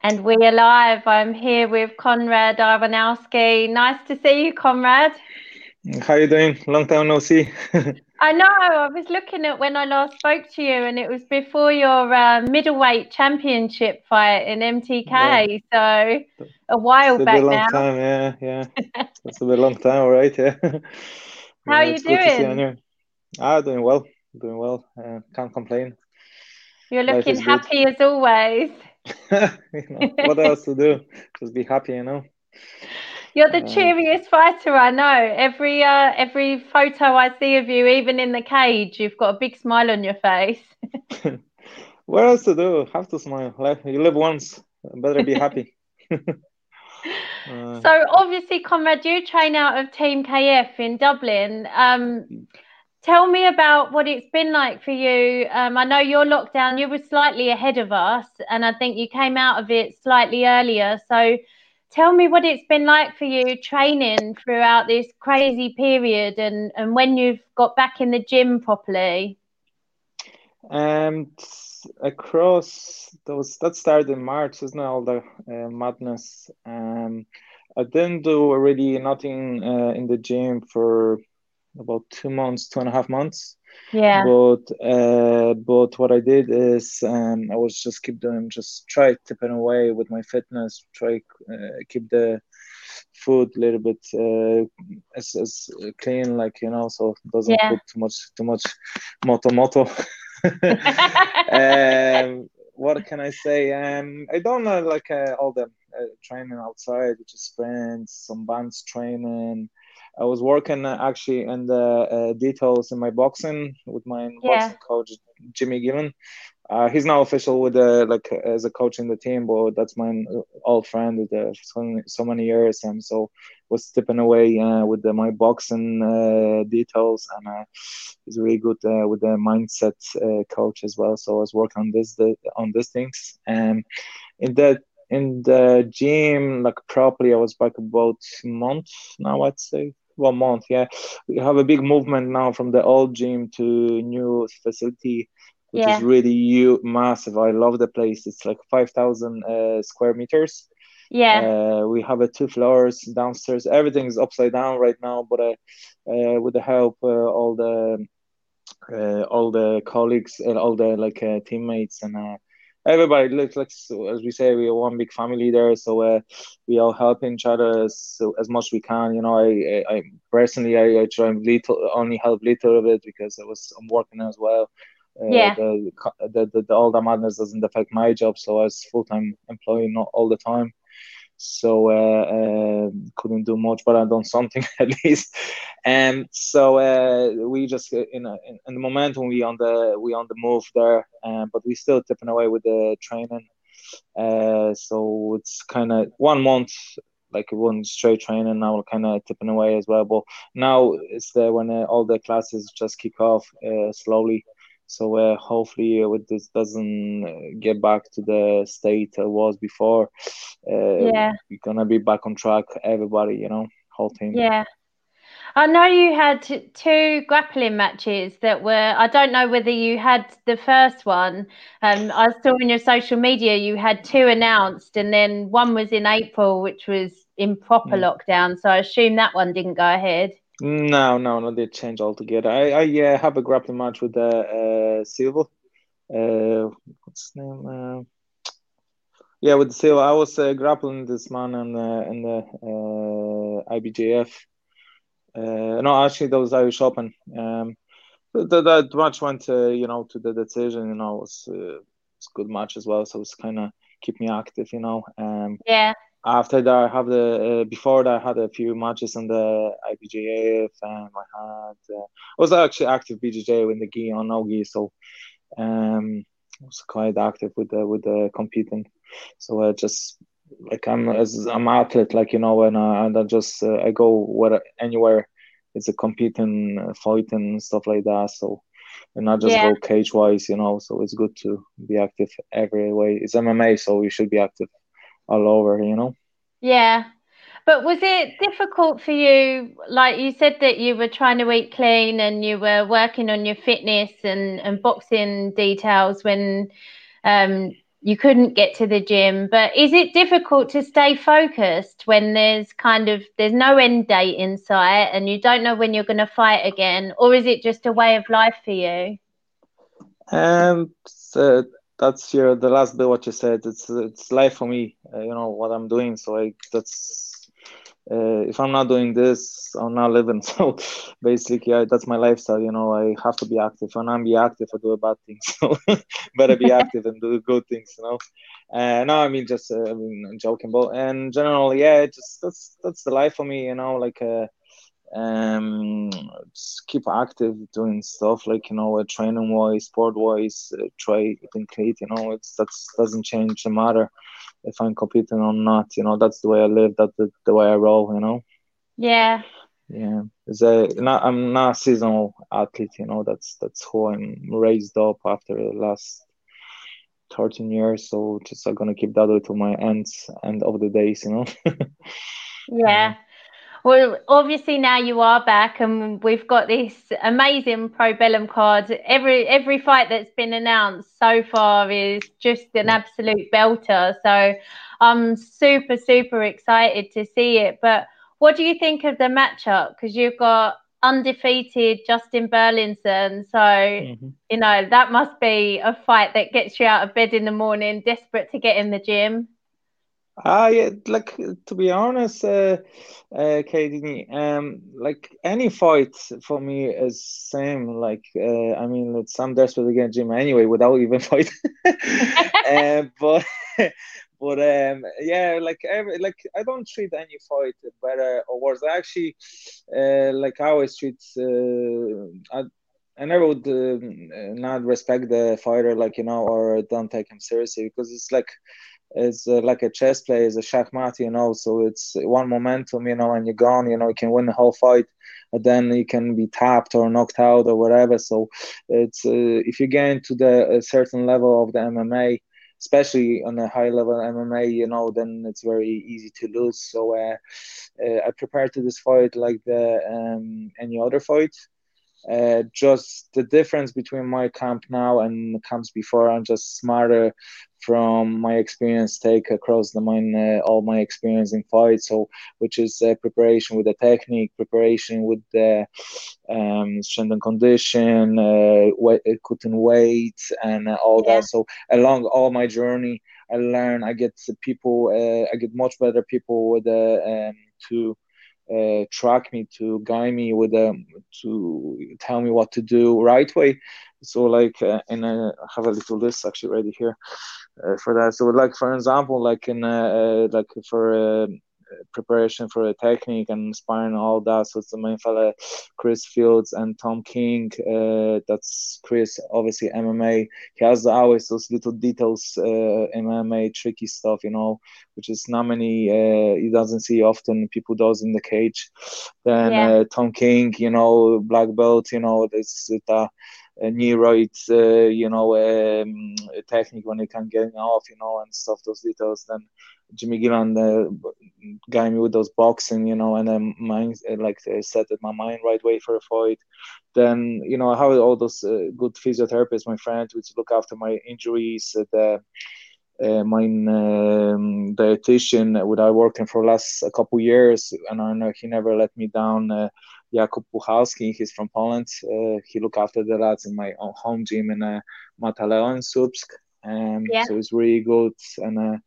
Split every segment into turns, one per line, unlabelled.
And we are live. I'm here with Konrad Ivanowski. Nice to see you, Konrad.
How you doing? Long time no see.
I know. I was looking at when I last spoke to you, and it was before your uh, middleweight championship fight in MTK. Yeah. So a while
it's a
back
long
now.
Time, yeah, yeah. It's a bit long time, all right. Yeah.
How yeah, are you doing?
Ah, doing well. Doing well. Uh, can't complain.
You're looking happy good. as always.
you know, what else to do? Just be happy, you know.
You're the uh, cheeriest fighter I know. Every uh, every photo I see of you, even in the cage, you've got a big smile on your face.
what else to do? Have to smile. You live once. Better be happy.
uh, so obviously, Konrad, you train out of Team KF in Dublin. Um, tell me about what it's been like for you. Um, I know your lockdown, you were slightly ahead of us, and I think you came out of it slightly earlier. So tell me what it's been like for you training throughout this crazy period and, and when you've got back in the gym properly.
Um, across those that started in March, isn't? All the uh, madness. Um, I didn't do really nothing uh, in the gym for about two months, two and a half months.
Yeah.
But uh, but what I did is um, I was just keep doing, just try tipping away with my fitness, try uh, keep the food a little bit uh, as, as clean, like you know, so it doesn't yeah. put too much too much moto moto. um, what can I say? Um, I don't know like uh, all the uh, training outside, just sprints, some bands training. I was working uh, actually in the uh, details in my boxing with my yeah. boxing coach Jimmy Given. Uh, he's now official with the like as a coach in the team, but that's my old friend with the so, so many years, and so was tipping away uh, with the, my boxing uh, details, and uh, he's really good with the mindset coach as well. So I was working on this the, on these things, and in that in the gym like properly, I was back about a month now, I'd say one month. Yeah, we have a big movement now from the old gym to new facility, which yeah. is really huge, massive. I love the place. It's like five thousand uh, square meters.
Yeah.
Uh, we have a two floors downstairs. Everything is upside down right now, but uh, uh with the help uh, all the uh, all the colleagues and all the like teammates and everybody looks like so, as we say we are one big family there. So uh, we all help each other as, as much we can. You know i i, I personally I, I try and little only help little of it because i was i'm working as well.
Uh, yeah.
the, the, the, the all the madness doesn't affect my job. So i was full-time employee not all the time so uh, uh, couldn't do much, but I've done something at least. And so uh, we just uh, in, a, in, in the momentum we on the we on the move there, um, but we still tipping away with the training. Uh, so it's kind of one month like one straight training now we're kind of tipping away as well but now it's there when uh, all the classes just kick off uh, slowly so uh, hopefully, uh, with this doesn't uh, get back to the state it was before, uh,
yeah,
we're gonna be back on track. Everybody, you know, whole team.
Yeah. I know you had two grappling matches that were. I don't know whether you had the first one. Um, I saw in your social media you had two announced, and then one was in April, which was in proper mm. lockdown. So I assume that one didn't go ahead.
No, no, no. They changed altogether. I, I yeah, have a grappling match with uh, uh Silva. Uh, what's his name? Uh, yeah, with Silva. I was uh, grappling this man in the in the uh, IBJJF. Uh, no, actually, that was Irish Open. Um, that, that match went, you know, to the decision. You know, it was uh, it's a good match as well. So it's kind of keep me active. You know. Um,
yeah
after that, I have the uh, before that I had a few matches in the IBJJF, and I had uh, I was actually active BJJ with the gi on no gi, so um, I was quite active with the with the competing. So I just like I'm as I'm athlete, like you know, and I, and I just uh, I go where anywhere it's a competing, uh, fighting stuff like that. So and not just yeah. go cage wise, you know. So it's good to be active every way. It's MMA, so you should be active all over, you know?
Yeah. But was it difficult for you? Like you said that you were trying to eat clean and you were working on your fitness and, and boxing details when um, you couldn't get to the gym. But is it difficult to stay focused when there's kind of there's no end date in sight and you don't know when you're going to fight again, or is it just a way of life for you?
Um, so that's your the last bit what you said. It's it's life for me. Uh, you know what I'm doing, so like that's uh, if I'm not doing this, I'm not living. So basically, yeah, that's my lifestyle. You know, I have to be active. When I'm be active, I do bad things. So better be active and do good things. You know. Uh, no, I mean just uh, I mean joking, but and generally, yeah, just that's that's the life for me. You know, like uh, um, keep active, doing stuff like you know, uh, training wise, sport wise, uh, try complete. You know, it's that's doesn't change the matter if I'm competing or not. You know, that's the way I live. That's the, the way I roll. You know.
Yeah.
Yeah, it's a not. I'm not a seasonal athlete. You know, that's that's who I'm raised up after the last 13 years. So just I'm gonna keep that way to my ends end of the days. You know.
yeah. Well, obviously now you are back, and we've got this amazing Probellum card. Every every fight that's been announced so far is just an absolute belter. So I'm super super excited to see it. But what do you think of the matchup? Because you've got undefeated Justin Burlinson. So, mm-hmm. you know, that must be a fight that gets you out of bed in the morning, desperate to get in the gym.
Ah, yeah, like to be honest, uh, uh, Katie, um, like any fight for me is same. Like, uh, I mean, it's I'm desperate to Jim anyway without even fighting. uh, but, but um, yeah, like every like I don't treat any fight better or worse. I actually, uh, like I always treat. Uh, I, I never would uh, not respect the fighter, like you know, or don't take him seriously because it's like it's uh, like a chess play, it's a shachmat, you know. So it's one momentum, you know, and you're gone. You know, you can win the whole fight, but then you can be tapped or knocked out or whatever. So it's uh, if you get into the certain level of the MMA, especially on a high level MMA, you know, then it's very easy to lose. So uh, uh, I prepared to this fight like the um, any other fight. Uh, just the difference between my camp now and the camps before, I'm just smarter from my experience take across the mine uh, all my experience in fights so which is uh, preparation with the technique preparation with the um, strength and condition uh, weight, uh, cutting weight and uh, all yeah. that so along all my journey i learn i get people uh, i get much better people with um, to uh, track me to guide me with um to tell me what to do right way so like uh, and i have a little list actually ready here uh, for that. So, like for example, like in uh, uh like for uh, preparation for a technique and sparring all that. So it's the main fella, Chris Fields and Tom King. Uh, that's Chris, obviously MMA. He has always those little details, uh, MMA tricky stuff, you know, which is not many. Uh, he doesn't see often. People does in the cage. Then yeah. uh, Tom King, you know, black belt. You know, this the knee right, uh, you know, um, technique when he can get off, you know, and stuff, those details. Then Jimmy Gillan uh, got me with those boxing, you know, and then mind, uh, like uh, set my mind right way for a fight. Then, you know, I have all those uh, good physiotherapists, my friends, which look after my injuries, uh, the uh, my um, dietitian that I worked in for last a couple years, and I know he never let me down. Uh, Jakub Puchalski, he's from Poland. Uh, he look after the lads in my home gym in uh, Mataleo in Słupsk. Um, yeah. So he's really good and uh,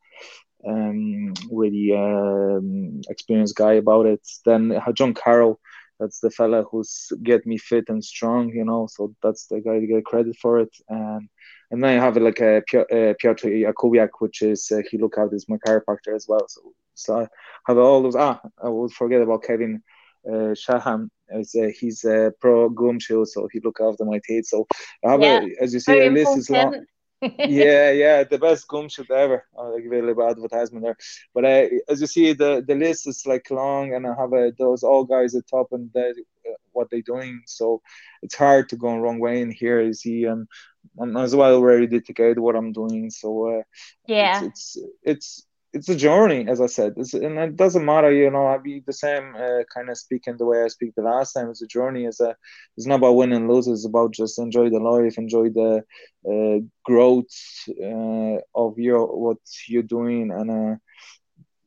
um, really um, experienced guy about it. Then John Carroll, that's the fella who's get me fit and strong, you know. So that's the guy to get credit for it. And and then I have like a uh, Piotr Jakubiak, which is uh, he look out as my chiropractor as well. So so I have all those. Ah, I would forget about Kevin uh, Shaham. As, uh, he's a pro Gumshoe, so he look after my teeth. So I have yeah, a, as you see, the list is long yeah, yeah, the best gumshoe ever. Oh, like really bad advertisement there. But uh, as you see, the the list is like long, and I have uh, those all guys at top and uh, what they're doing. So it's hard to go wrong way in here. You see, um, I'm as well ready to get what I'm doing. So
uh, yeah,
it's, it's, it's it's a journey, as I said, it's, and it doesn't matter, you know. I be the same uh, kind of speaking the way I speak the last time. It's a journey. It's a, it's not about winning and lose. It's about just enjoy the life, enjoy the uh, growth uh, of your what you're doing, and uh,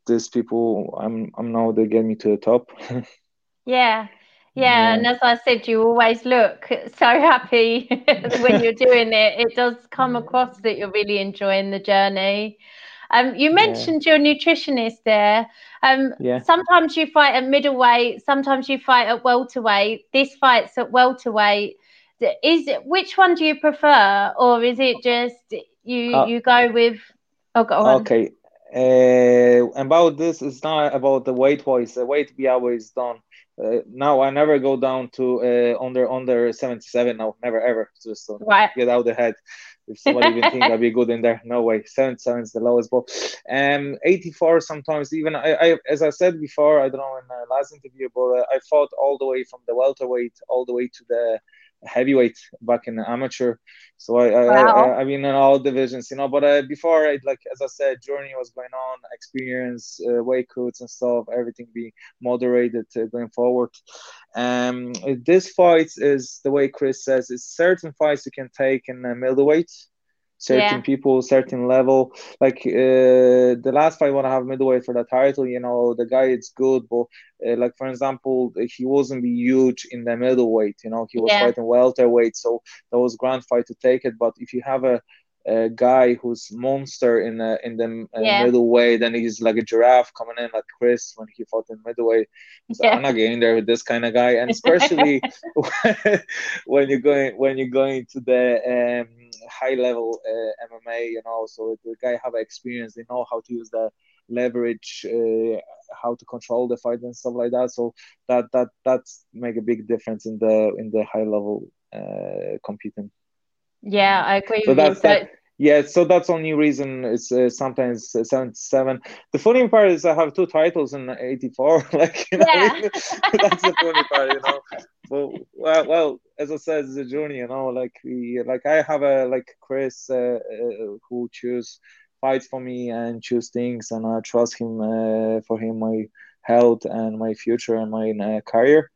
these people, I'm, I'm now they get me to the top.
yeah. Yeah, and as I said, you always look so happy when you're doing it. It does come across that you're really enjoying the journey. Um, you mentioned yeah. your nutritionist there. Um, yeah. Sometimes you fight at middleweight, sometimes you fight at welterweight. This fight's at welterweight. Is it, which one do you prefer, or is it just you uh, you go with? Oh, go on.
Okay. Uh, about this, it's not about the weight wise. The weight we always done. Uh, now I never go down to uh, under under 77 now never ever just uh, right. get out the head if somebody even think I'd be good in there, no way. Seven seven is the lowest, but um, eighty four sometimes even. I, I as I said before, I don't know in the last interview, but uh, I fought all the way from the welterweight all the way to the heavyweight back in the amateur. So I, I, wow. I, I mean in all divisions, you know. But uh, before I like as I said, journey was going on, experience, uh, weight cuts and stuff, everything being moderated uh, going forward. Um, this fight is the way Chris says. It's certain fights you can take in the middleweight certain yeah. people, certain level. Like uh, the last fight when I have middleweight for the title, you know, the guy is good, but uh, like for example, he wasn't be huge in the middleweight. You know, he was yeah. fighting welterweight, so that was grand fight to take it. But if you have a a guy who's monster in the in the uh, yeah. middleweight, and he's like a giraffe coming in like Chris when he fought in middleweight. So yeah. I'm not getting there with this kind of guy, and especially when you're going when you're going to the um, high level uh, MMA, you know. So the guy have experience, they know how to use the leverage, uh, how to control the fight and stuff like that. So that that that's make a big difference in the in the high level uh, competing.
Yeah, I agree so
that's, that, yeah, so that's only reason it's uh, sometimes 77. The funny part is I have two titles in 84. like, you know, yeah. that's the funny part, you know. But, well, well, as I said, it's a journey, you know. Like, we, like I have a, like Chris uh, uh, who choose fights for me and choose things, and I trust him uh, for him, my health and my future and my uh, career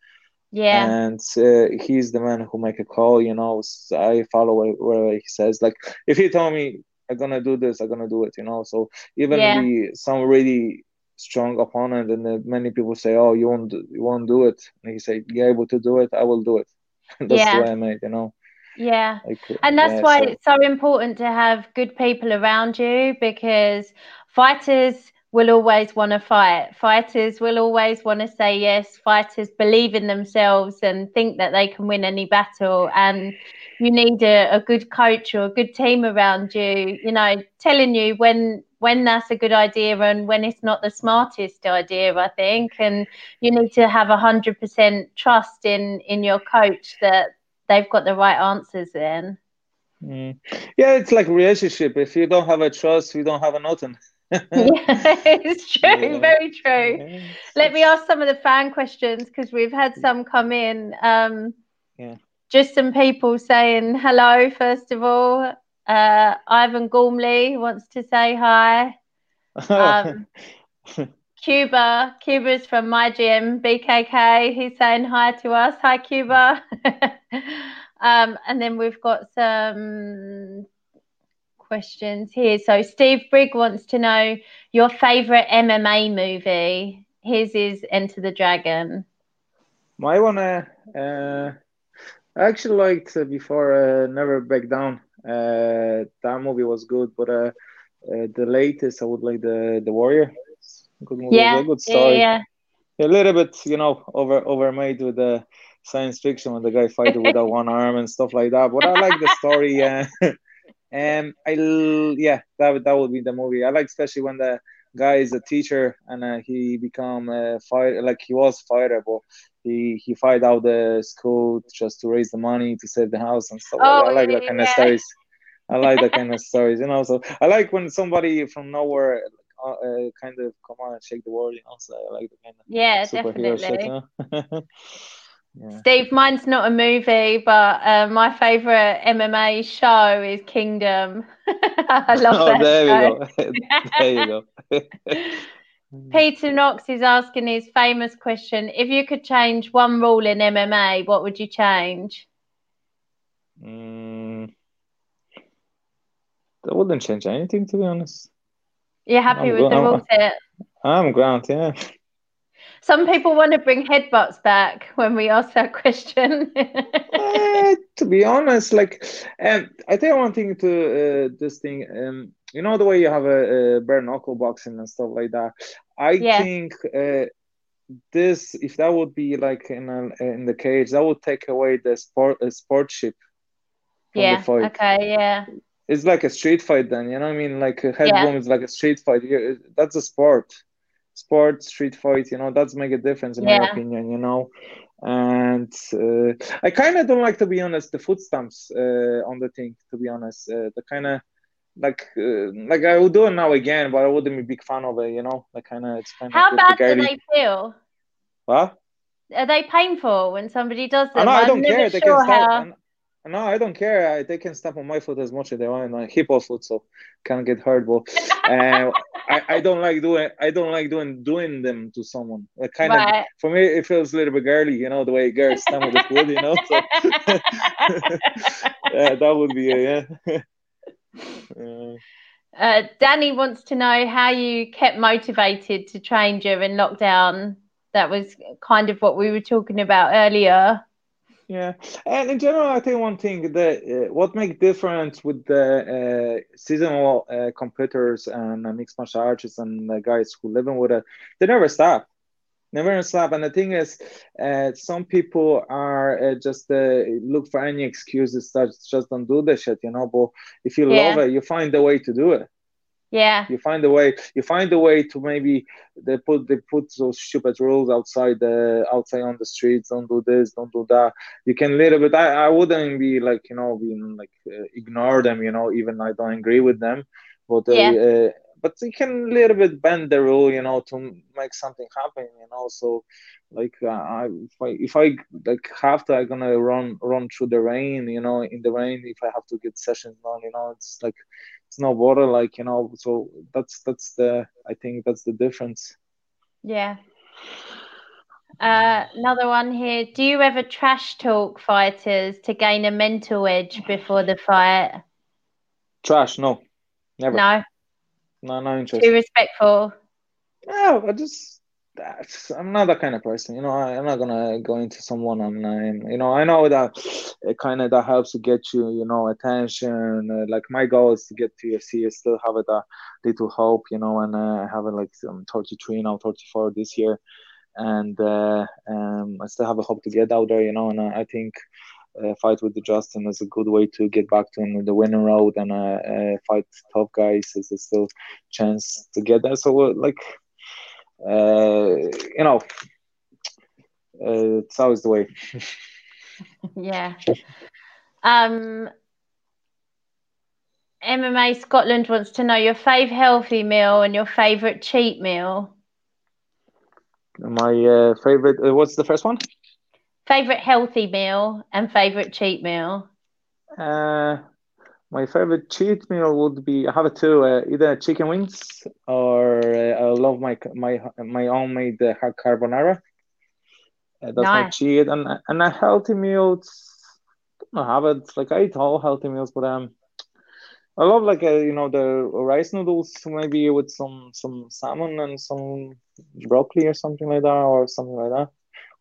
yeah
and uh, he's the man who make a call you know i follow where he says like if he told me i'm gonna do this i'm gonna do it you know so even yeah. the some really strong opponent and uh, many people say oh you won't you won't do it and he said you're able to do it i will do it that's yeah. the way i made you know
yeah like, and that's yeah, why so. it's so important to have good people around you because fighters will always want to fight. Fighters will always want to say yes. Fighters believe in themselves and think that they can win any battle. And you need a, a good coach or a good team around you, you know, telling you when when that's a good idea and when it's not the smartest idea, I think. And you need to have a hundred percent trust in in your coach that they've got the right answers then.
Mm. Yeah, it's like relationship. If you don't have a trust, you don't have a nothing
yeah, it's true. Yeah. Very true. Yeah. Let me ask some of the fan questions because we've had some come in. Um,
yeah.
Just some people saying hello, first of all. Uh, Ivan Gormley wants to say hi. Um, Cuba, Cuba's from my gym, BKK. He's saying hi to us. Hi, Cuba. um, and then we've got some questions here. So Steve Brigg wants to know your favorite MMA movie. His is Enter the Dragon.
My one, uh, uh I actually liked uh, before uh, Never Back Down. Uh, that movie was good, but uh, uh, the latest I would like the the Warrior.
Good movie, yeah,
good story. Yeah, yeah. A little bit, you know, over overmade with the science fiction when the guy fighting with a one arm and stuff like that. But I like the story. Yeah. Um, I yeah, that would that would be the movie. I like especially when the guy is a teacher and uh, he become a fighter, like he was fighter, but he he fight out the school just to raise the money to save the house and stuff. Oh, I like that kind yeah. of stories. I like that kind of stories, you know. So I like when somebody from nowhere uh, uh, kind of come on and shake the world, you know. So I like the kind of
yeah, superhero definitely. shit, you know?
Yeah.
Steve, mine's not a movie, but uh, my favorite MMA show is Kingdom. I love
oh,
that.
there
show.
you go. there you go.
Peter Knox is asking his famous question: If you could change one rule in MMA, what would you change?
Mm, that wouldn't change anything, to be honest.
You're happy
I'm
with the
go-
rules here?
I'm ground, yeah.
Some people want to bring headbutts back when we ask that question.
Eh, to be honest, like, um, I you one thing to uh, this thing. Um, you know the way you have a, a bare knuckle boxing and stuff like that. I
Yeah.
think uh, this, if that would be like in a, in the cage, that would take away the sport uh, sportship
yeah. Okay. Yeah.
It's like a street fight, then. You know what I mean? Like a head
Yeah.
is like a street fight. That's a sport. Sport, street fight. You know, that's make a difference in my opinion. You know, and uh, I kind of don't like to be honest the foot stamps uh, on the thing. To be honest, uh, the kind of like uh, like I would do it now again, but I wouldn't be a big fan of it. You know, like kind of it's kind of
How bad do they feel?
What?
Are they painful when somebody does
no, I
I'm
don't care. They
sure
can
how.
No, I don't care. I, they can stamp on my foot as much as they want. Like hippo foot, so can't get hurt. But uh, I, I don't like doing. I don't like doing doing them to someone. Like kind of for me, it feels a little bit girly. You know the way girls stamp with the foot. You know, so yeah, that would be it. Yeah. Uh,
Uh, Danny wants to know how you kept motivated to train during lockdown. That was kind of what we were talking about earlier.
Yeah, and in general, I think one thing that uh, what make difference with the uh, seasonal uh, competitors and uh, mixed martial artists and the guys who live in with it, they never stop, never stop. And the thing is, uh, some people are uh, just uh, look for any excuses that just don't do the shit, you know. But if you
Yeah.
love it, you find a way to do it
Yeah,
you find a way you find a way to maybe they put they put those stupid rules outside the outside on the streets don't do this don't do that you can little bit i, I wouldn't be like you know being like uh, ignore them you know even i don't agree with them but uh,
Yeah.
uh, but you can little bit bend the rule you know to make something happen you know so like uh, I, if I if I like have to, I'm gonna run run through the rain. You know, in the rain, if I have to get sessions done, you know, it's like it's no water, like you know. So that's that's the I think that's the difference.
yeah. Uh, another one here. Do you ever trash talk fighters to gain a mental edge before the fight?
Trash, no, never,
No,
no, no interest.
too respectful.
No, I just that's, I'm not that kind of person. You know, I, I'm not gonna go into someone. Not. You know, I know that it kind of that helps to get you, you know, attention. Uh, like my goal is to get to UFC. I still have that little hope, you know, and uh, I have like I'm 33 now, 34 this year, and uh, um, I still have a hope to get out there, you know, and uh, I think. Uh, fight with the Justin is a good way to get back to the winning road and uh, uh, fight top guys is still chance to get there. So like uh, you know, uh, it's always the way.
Yeah. Um, MMA Scotland wants to know your fave healthy meal and your favorite cheat meal.
My uh, favorite. Uh, what's the first one?
Favorite healthy meal and favorite cheat meal.
Uh, my favorite cheat meal would be I have it two. Uh, either chicken wings or uh, I love my my my own made uh, carbonara. Uh, that's my cheat and and a healthy meal. It's, I have it like I eat all healthy meals, but um, I love like uh, you know the rice noodles maybe with some some salmon and some broccoli or something like that or something like that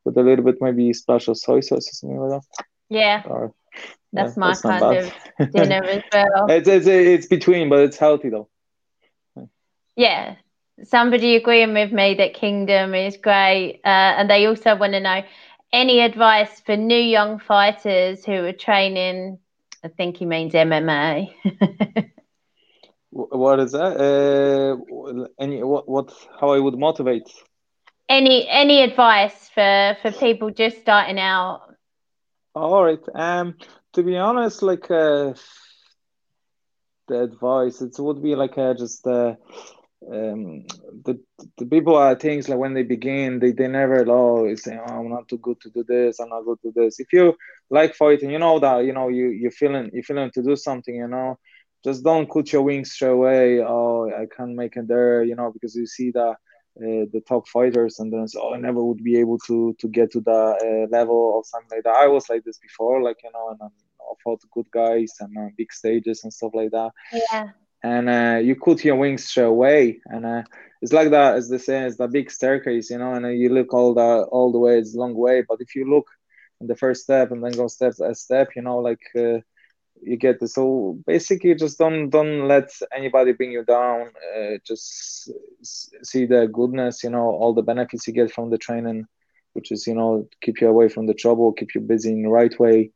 with a little bit maybe special soy sauce or something like that.
Yeah,
Or,
that's
yeah,
my
not
kind of dinner as well.
it's, it's it's between, but it's healthy though.
Yeah. Somebody agreeing with me that Kingdom is great. Uh, and they also want to know any advice for new young fighters who are training. I think he means MMA.
What is that? Uh, any what what how I would motivate?
any any advice for for people just starting out?
All right. Um, to be honest, like uh, the advice it would be like uh, just uh, um, the the people are things like when they begin, they, they never oh say oh, I'm not too good to do this, I'm not good to this. If you like fighting, you know that you know you you feeling you feeling to do something, you know, just don't cut your wings straight away. Oh, I can't make it there, you know, because you see that uh, the top fighters and then so oh, I never would be able to to get to the uh, level or something like that. I was like this before, like you know, and I'm, I fought good guys and uh, big stages and stuff like that.
Yeah.
And uh, you cut your wings straight away, and uh, it's like that, as they say, it's the big staircase, you know, and you look all the all the way, it's a long way. But if you look in the first step and then go step by step, you know, like you get this. So basically just don't don't let anybody bring you down. Uh, just see the goodness you know all the benefits you get from the training which is you know keep you away from the trouble keep you busy in the right way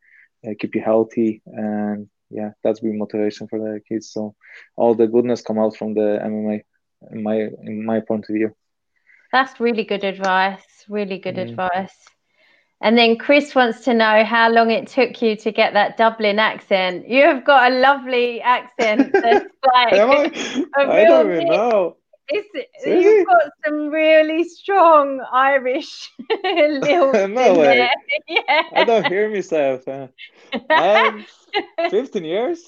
uh, keep you healthy. And yeah that's been motivation for the kids. So all the goodness come out from the mma in my in my point of view.
That's really good advice. Really good mm. advice and then Chris wants to know how long it took you to get that Dublin accent. You have got a lovely accent. That's like
I, I don't even know.
you've got some really strong Irish lilt no way. There.
Yeah. I don't hear myself. Uh, um, 15 years.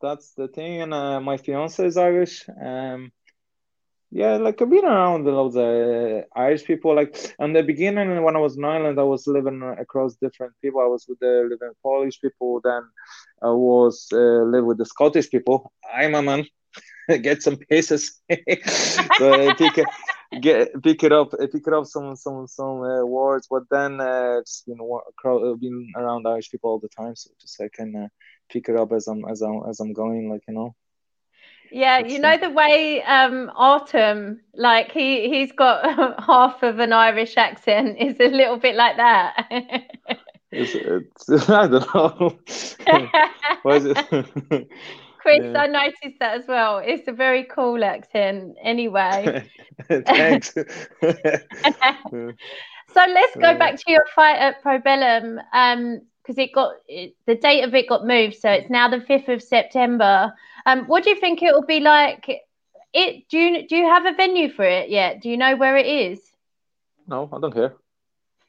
That's the thing. And uh, my fiance is Irish. Um, yeah, like I've been around loads of uh, Irish people. Like in the beginning, when I was in Ireland, I was living across different people. I was with the living Polish people. Then I was uh, live with the Scottish people. I'm a man. get some pieces. so pick it, get pick it up, pick it up some some some uh, words. But then uh, just been been around Irish people all the time, so just I can uh, pick it up as I'm as I'm as I'm going. Like you know.
Yeah, you know the way um Artem, like he he's got half of an Irish accent, is a little bit like that.
it's, it's, I don't know. Why is it?
Chris, yeah. I noticed that as well. It's a very cool accent, anyway.
Thanks. so
let's go back to your fight at Probellum, um, because it got it, the date of it got moved, so it's now the fifth of September. Um, what do you think it will be like? It do you do you have a venue for it yet? Do you know where it is?
No, I don't care.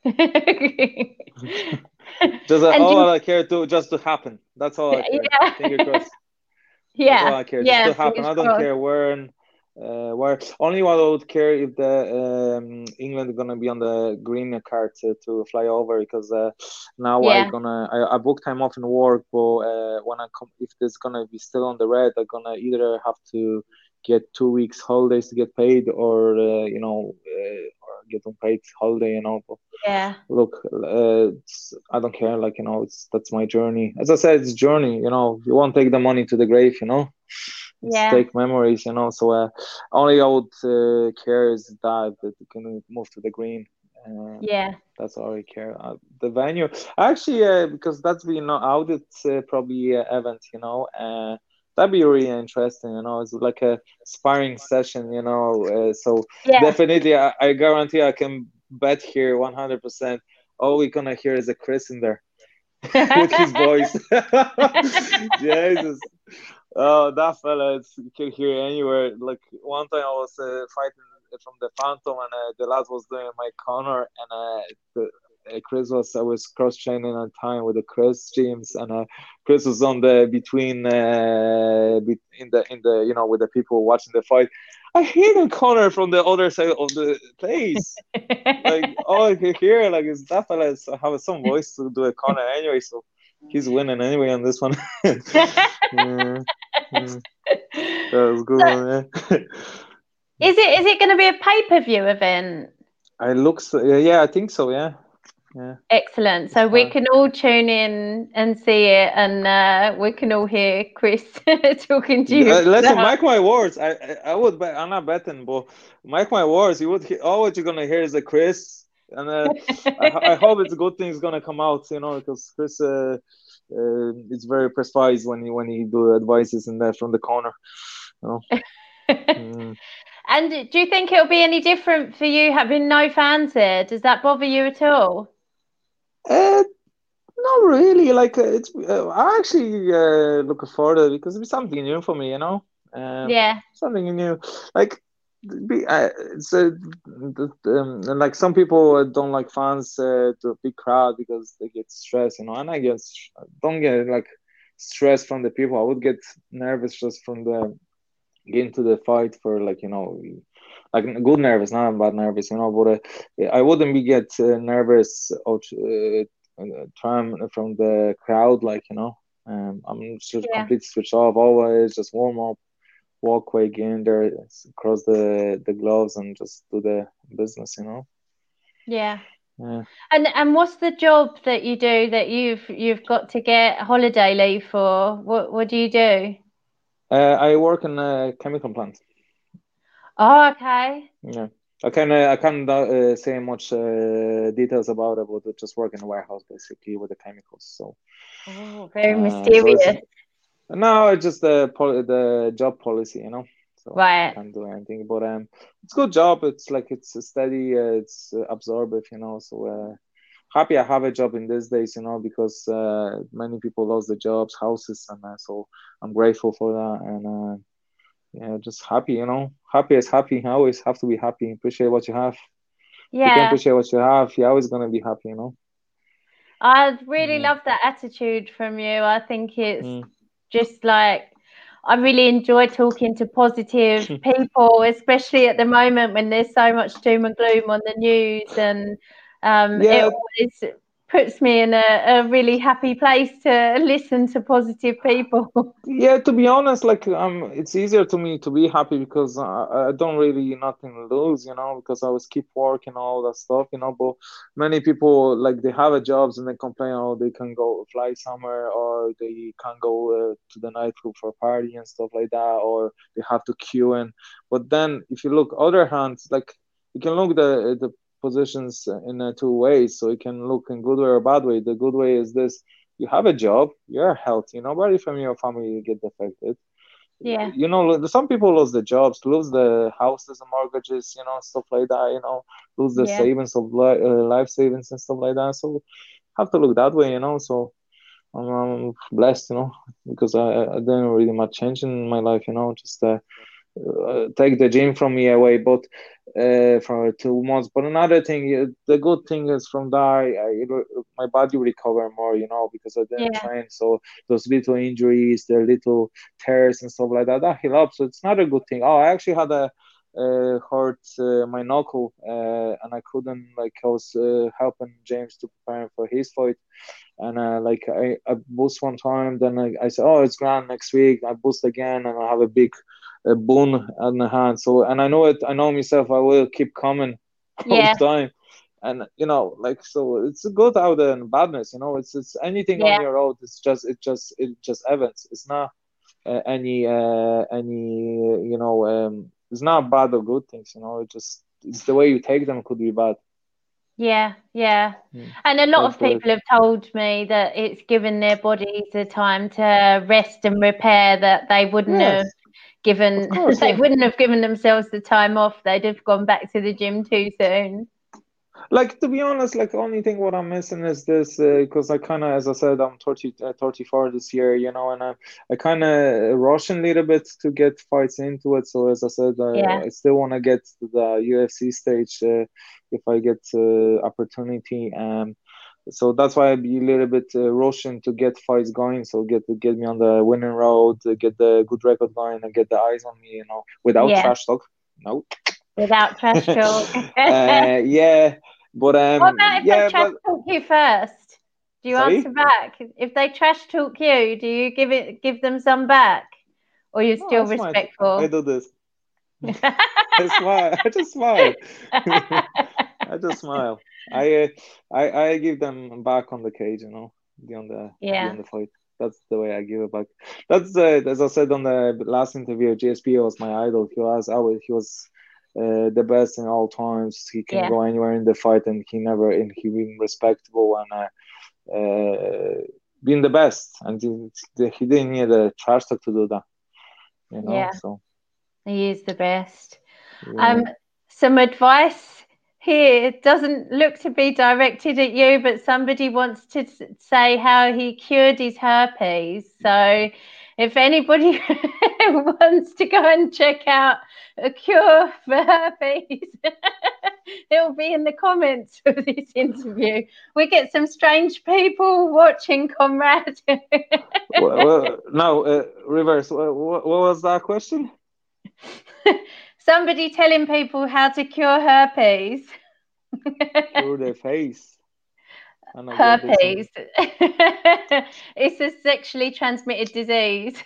just uh, all you... I care to just to happen. That's all I care. Yeah. Finger crossed.
Yeah.
That's all I care. Yeah, just to happen. I don't crossed. care where and uh, where only what I would care if the um, England gonna be on the green card to, to fly over because uh, now yeah. I'm gonna I, I book time off in work, but uh, when I come if there's gonna be still on the red, I'm gonna either have to get two weeks holidays to get paid or uh, you know uh, or get unpaid holiday you know but
yeah.
look uh, i don't care like you know it's that's my journey. As i said it's journey you know you won't take the money to the grave you know yeah. take memories, you know. So uh, only I would uh, care is that that you can move to the green.
Uh, yeah,
that's all I care. Uh, the venue, actually, uh, because that's been out, it's uh, probably uh, event, you know. Uh, that'd be really interesting, you know. It's like a sparring session, you know. Uh, so yeah. definitely, I, I guarantee I can bet here one hundred percent. All we're gonna hear is a Chris in there with his voice. Jesus. Oh, that fella, you can hear anywhere. Like one time I was uh, fighting from the Phantom, and uh, the lad was doing my corner, and uh, the, uh, Chris was I was cross training at time with the Chris James, and uh, Chris was on the between uh, in the in the you know with the people watching the fight. I hear the corner from the other side of the place. like all I can hear like is that fella have some voice to do a corner anyway, so he's winning anyway on this one. yeah. Mm. That was good. So,
is it is it going to be a pay per view event?
I look so, yeah, I think so. Yeah. Yeah.
Excellent. So we can all tune in and see it, and uh, we can all hear Chris talking to you. Uh,
listen, mark my words. I, I, I would bet. I'm not betting, but mark my words. You would hear, all what you're gonna hear is a Chris, and uh, I, I, hope it's a good thing is gonna come out. You know, because Chris uh, uh, it's very precise when he when he do advices in there from the corner. You know?
mm. And do you think it'll be any different for you having no fans here? Does that bother you at all?
Uh, not really. Like uh, it's, uh, I actually uh, looking forward to it because it's something new for me. You know, Um,
yeah.
Something new. Like be uh, uh, um, like some people don't like fans uh, to a big crowd because they get stressed you know and i get don't get like stressed from the people i would get nervous just from the getting to the fight for like you know like good nervous not bad nervous you know but uh, i wouldn't be get uh, nervous or uh, trying from the crowd like you know um, i'm just yeah. completely switch off always just warm up walkway, get in there, cross the the gloves, and just do the business. You know.
Yeah. Yeah. And and what's the job that you do that you've you've got to get holiday leave for? What what do you do?
Uh, I work in a chemical plant.
Oh, okay.
Yeah. I can uh, I can't uh, say much uh, details about it, but just work in a warehouse basically with the chemicals. So.
Oh, very uh, mysterious. So
no, it's just the the job policy, you know. So
right.
I can't do anything, but um, it's a good job. It's like it's steady. Uh, it's uh, absorbive, you know. So uh, happy I have a job in these days, you know, because uh, many people lost their jobs, houses, and uh, so I'm grateful for that. And uh, yeah, just happy, you know. Happy is happy. I always have to be happy. Appreciate what you have.
Yeah.
you can appreciate what you have, you're always gonna be happy, you know.
I really love that attitude from you. I think it's. Mm just like I really enjoy talking to positive people, especially at the moment when there's so much doom and gloom on the news, and um, yeah. it always puts me in a, a really happy place to listen to positive people.
Yeah, to be honest, like um, it's easier to me to be happy because I, I don't really nothing lose, you know, because I was keep working all that stuff, you know. But many people like they have a jobs and they complain, oh, they can go fly somewhere or they can't go uh, to the nightclub for a party and stuff like that, or they have to queue in. But then if you look other hands, like you can look the the positions in uh, two ways. So it can look in good way or bad way. The good way is this: you have a job, you're healthy. Nobody from your family get affected.
Yeah.
You know, some people lose the jobs, lose the houses and mortgages, you know, stuff like that. You know, lose the yeah. savings of li- uh, life savings and stuff like that. So have to look that way, you know. So I'm, I'm blessed, you know, because I, I didn't really much change in my life, you know, just uh, uh, take the gym from me away, but uh, for two months. But another thing, the good thing is from that, I, my body recover more, you know, because I didn't yeah. train. So those little injuries, the little tears and stuff like that, that heal up. So it's not a good thing. Oh, I actually had a uh, hurt uh, my knuckle uh, and I couldn't like I was uh, helping James to prepare for his fight and uh, like I, I boost one time then I, I said oh it's grand next week I boost again and I have a big a bone on the hand. So, and I know it. I know myself. I will keep coming all yeah. the time. And you know, like so, it's good out there and badness. You know, it's it's anything yeah. on your road. It's just it just it just events. It's not uh, any uh, any you know um, it's not bad or good things. You know, it just it's the way you take them could be bad.
Yeah, yeah. Mm. And a lot That's of people have told me that it's given their bodies the time to rest and repair that they wouldn't yes. have given course, they yeah. wouldn't have given themselves the time off they'd have gone back to the gym too soon
like to be honest like only thing what i'm missing is this because uh, i kind of as i said i'm 30 uh, 34 this year you know and i, I kind of rushing a little bit to get fights into it so as i said uh, yeah. i still want to get to the ufc stage uh, if i get uh, opportunity um so that's why I'd be a little bit uh, rushing to get fights going. So get get me on the winning road, get the good record going, and get the eyes on me. You know, without yeah. trash talk. No.
Without trash talk.
uh, yeah, but um.
What about if
yeah,
they trash but... talk you first? Do you Sorry? answer back? If they trash talk you, do you give it give them some back, or you're still respectful?
I do this. I smile. I just smile. I just smile. I, uh, I I give them back on the cage, you know, on the
yeah
on the fight. That's the way I give it back. That's uh, as I said on the last interview. GSP was my idol. He was always he was uh, the best in all times. He can yeah. go anywhere in the fight, and he never and he been respectable and uh, uh, being the best. And he, he didn't need a trash talk to do that. You know, yeah. so
he is the best. Yeah. Um, some advice here it doesn't look to be directed at you, but somebody wants to say how he cured his herpes. So if anybody wants to go and check out a cure for herpes, it'll be in the comments of this interview. We get some strange people watching, Konrad
well, well, no, uh, reverse. What, what was that question?
Somebody telling people how to cure herpes.
cure their face.
Herpes. it's a sexually transmitted disease.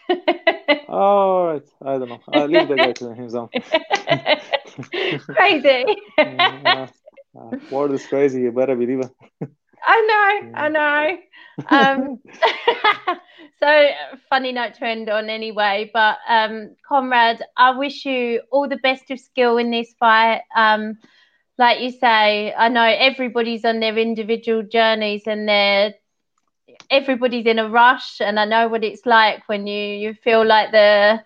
All right. I don't know. I'll leave the guy to himself.
crazy.
uh, uh, word is crazy. You better believe it.
I know. I know. Um, so funny note to end on anyway. But um, Konrad, I wish you all the best of skill in this fight. Um, like you say, I know everybody's on their individual journeys and they're everybody's in a rush and I know what it's like when you you feel like the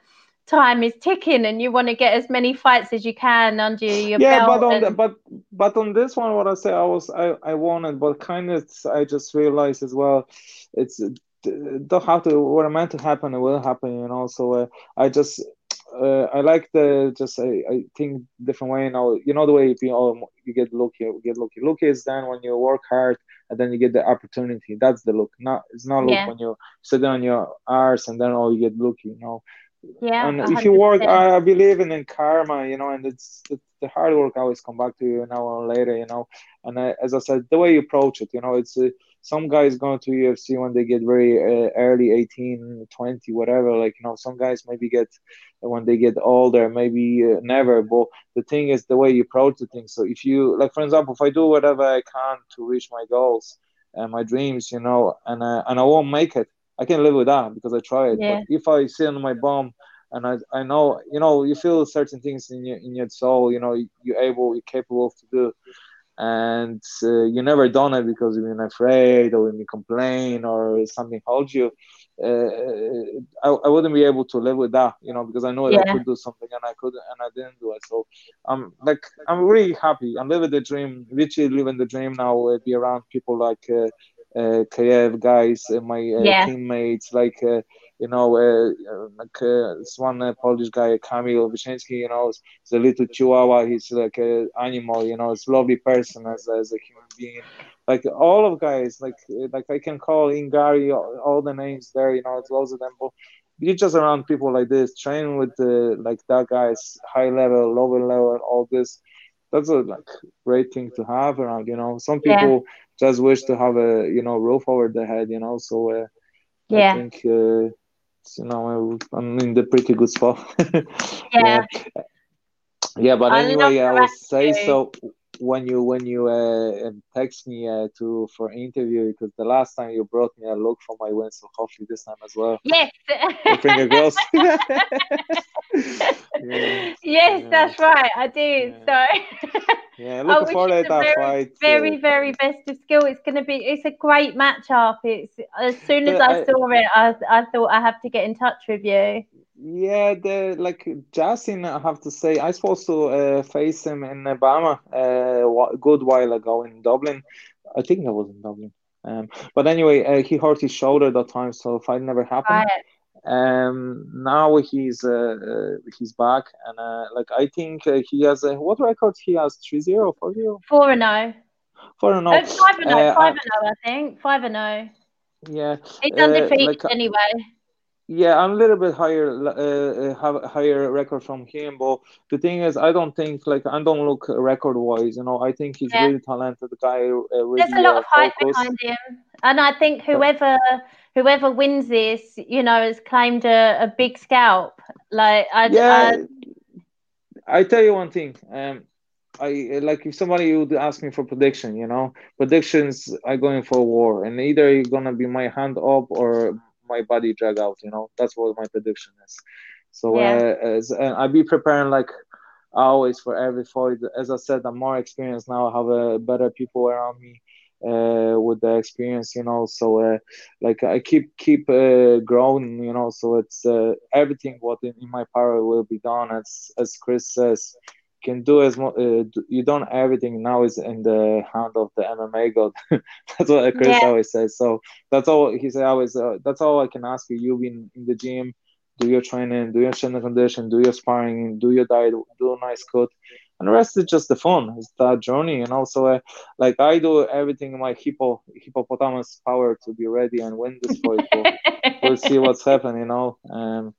time is ticking and you want to get as many fights as you can under your
yeah,
belt.
but on
and...
the, but but on this one, what I say, I was I I wanted, but kind of I just realized as well, it's don't have to what I meant to happen, it will happen, you know. So uh, I just uh, I like the just I, I think different way now. You know the way you oh, you get lucky, you get lucky. Lucky is then when you work hard and then you get the opportunity. That's the look. Not it's not look yeah. when you sit on your arse and then oh you get lucky. You know.
Yeah.
And 100%. if you work, I, I believe in, in karma. You know, and it's the, the hard work always come back to you now or later. You know, and I, as I said, the way you approach it. You know, it's. Uh, some guys going to UFC when they get very uh, early 18 20 whatever like you know some guys maybe get when they get older maybe uh, never but the thing is the way you approach the thing so if you like for example if i do whatever i can to reach my goals and my dreams you know and uh, and i won't make it i can live with that because i tried yeah. but if i sit on my bum and I, I know you know you feel certain things in your in your soul you know you're able you're capable to do and uh, you never done it because you've been afraid or you complain or something holds you uh, I, I wouldn't be able to live with that you know because i know yeah. i could do something and i could and i didn't do it so i'm like i'm really happy i'm living the dream literally living the dream now uh, be around people like uh, uh, KF guys, uh, my uh, yeah. teammates, like uh, you know, uh, like uh, this one uh, Polish guy, Kamil Wyszyński, you know, he's a little chihuahua. He's like an animal, you know, it's a lovely person as, as a human being. Like all of guys, like like I can call Ingari, all, all the names there, you know, it's loads of them. But you're just around people like this, training with the like that guys, high level, lower level, all this. That's a like great thing to have around, you know. Some people yeah. Just wish to have a you know roof over their head, you know. So uh, yeah. I think uh, you know I'm in the pretty good spot.
yeah.
yeah. yeah. but anyway, I will say so when you when you uh, text me uh, to for interview because the last time you brought me a look for my win, so hopefully this time as well.
Yes.
Finger girls.
yes, yes yeah. that's right. I do.
Yeah. So. yeah, looking forward to that
very,
fight.
Very, uh, very best of skill. It's going to be. It's a great matchup. It's as soon as I, I saw it, I I thought I have to get in touch with you.
Yeah, the like Justin, I have to say, I supposed to uh, face him in Obama uh, a good while ago in Dublin. I think that was in Dublin. Um, but anyway, uh, he hurt his shoulder that time, so fight never happened. Um, now he's uh, uh, he's back, and uh, like I think uh, he has a what record he has 3-0, 4-0?
4 and 0.
4 and
0. Oh, 5 and 0, 5 and 0, I think. 5 and 0.
Yeah.
He's undefeated like, anyway.
Yeah, I'm a little bit higher, uh, uh, have a higher record from him. But the thing is, I don't think like I don't look record wise. You know, I think he's yeah. really talented guy. Uh, really,
There's a lot
uh,
of hype behind him, and I think whoever whoever wins this, you know, has claimed a, a big scalp. Like, I,
yeah, I, I tell you one thing. Um, I like if somebody would ask me for prediction, you know, predictions are going for war, and either you're gonna be my hand up or my body drag out. You know, that's what my prediction is. So yeah. uh, as, uh, I'll be preparing like always for every fight. As I said, I'm more experienced now. I have uh, better people around me uh, with the experience, you know. So uh, like I keep keep uh, growing, you know. So it's uh, everything what in, in, my power will be done. As as Chris says, can do as much. Uh, you done everything now is in the hand of the MMA god. that's what Chris yeah. always says. So that's all he said. Always uh, that's all I can ask you. You been in the gym, do your training, do your strength condition, do your sparring, do your diet, do a nice cut, and the rest is just the fun. It's that journey, and also uh, like I do everything in my hippo hippopotamus power to be ready and win this fight. we'll see what's happening, you know. Um,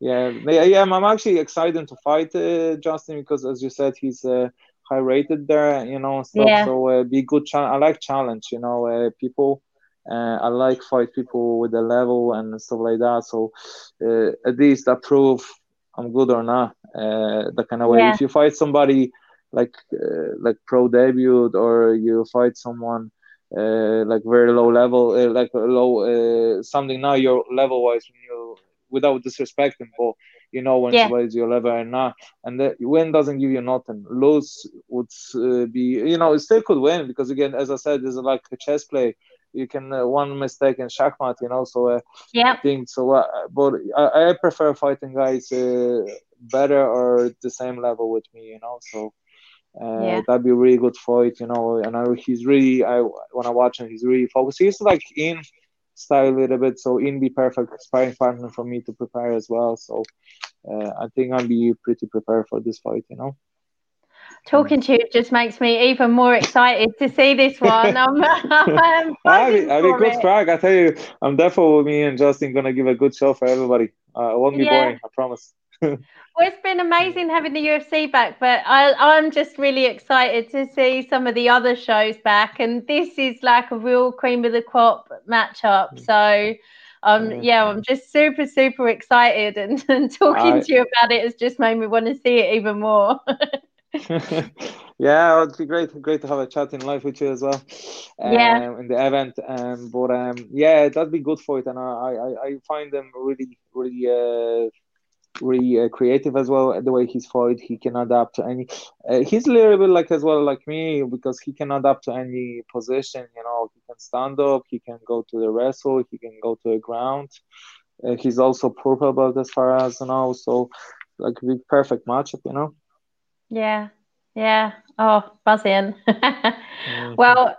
yeah, yeah, I'm actually excited to fight uh, Justin because, as you said, he's uh, high rated there, you know, stuff. Yeah. So uh, be good. Cha- I like challenge, you know, uh, people. Uh, I like fight people with the level and stuff like that. So uh, at least I prove I'm good or not. that kind of way. Yeah. If you fight somebody like like pro debut or you fight someone like very low level, like low something now you're level wise when you without disrespecting, but you know when yeah. somebody's your level and not, and the win doesn't give you nothing. Lose would uh, be, you know, it still could win because again, as I said, it's like a chess play. You can uh, one mistake in shakmat, you know. So uh,
yeah,
think so. Uh, but I, I prefer fighting guys uh, better or the same level with me, you know. So. Uh, yeah. that'd be a really good fight, you know. And I, he's really, I when I watch him, he's really focused. He's like in style a little bit. So in be perfect sparring partner for me to prepare as well. So uh, I think I'll be pretty prepared for this fight. You know.
Talking to you just makes me even more excited to see this one. I'm, I'm I
mean, I mean, good crack. I tell you, I'm definitely me and Justin gonna give a good show for everybody. Uh, it won't be yeah. boring, I promise.
Well, it's been amazing having the UFC back, but I, I'm just really excited to see some of the other shows back. And this is like a real cream of the crop matchup. So, um, yeah, I'm just super, super excited. And, and talking I, to you about it has just made me want to see it even more.
yeah, it'd be great, great to have a chat in live with you as well.
Um, yeah.
In the event, um, but um, yeah, that'd be good for it, and I, I, I find them really, really uh, really uh, creative as well. The way he's fight, he can adapt to any. Uh, he's a little bit like as well like me because he can adapt to any position. You know, he can stand up, he can go to the wrestle, he can go to the ground. Uh, he's also purple as far as you know, so like the perfect matchup, you know.
Yeah, yeah. Oh, buzzing. mm-hmm. Well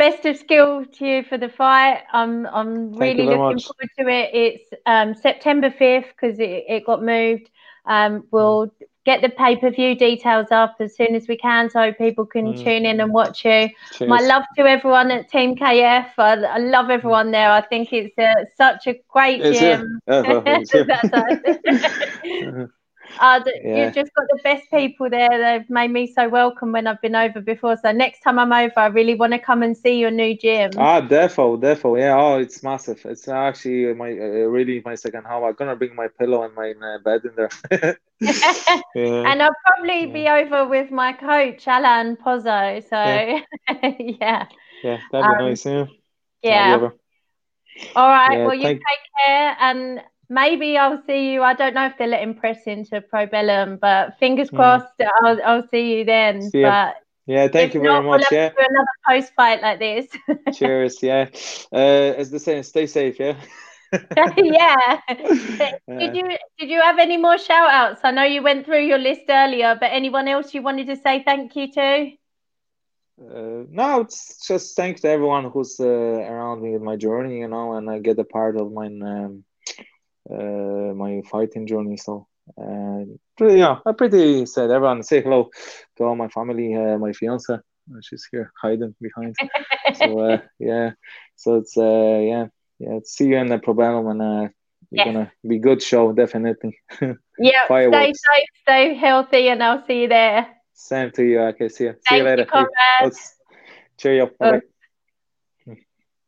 best of skill to you for the fight. I'm I'm really looking much. forward to it. It's um, September fifth because it, it got moved. Um, we'll mm. get the pay per view details up as soon as we can so people can mm. tune in and watch you. Cheers. My love to everyone at Team KF. I, I love everyone there. I think it's such a great it's gym. Uh, yeah. You've just got the best people there. They've made me so welcome when I've been over before. So next time I'm over, I really want to come and see your new gym.
Ah, defo, defo. Yeah. Oh, it's massive. It's actually my uh, really my second home. I'm gonna bring my pillow and my uh, bed in there.
yeah. And I'll probably yeah. be over with my coach Alan Pozzo. So yeah,
yeah. yeah, that'd be um, nice. Yeah.
Yeah. All right. well, you take care and maybe I'll see you. I don't know if they're letting press into Probellum, but fingers hmm. crossed, mm. I'll, I'll see you then. See but
yeah, thank you very not, much. We'll
yeah, another post fight like this.
Cheers. Yeah, uh, as the saying, stay safe. Yeah.
yeah. Did you did you have any more shout outs? I know you went through your list earlier, but anyone else you wanted to say thank you to?
Uh, no, it's just thanks to everyone who's uh, around me in my journey, you know, and I get a part of my um, uh, my fighting journey. So uh, pretty, yeah, I pretty said everyone say hello to all my family, uh, my fiance. She's here hiding behind. so uh, yeah, so it's uh, yeah, yeah. See you in the Probellum and uh, you're gonna be good show definitely.
yeah, stay safe, stay healthy, and I'll see you there.
Same to you. Okay, see you. Thank see you later. You, Cheerio. Bye.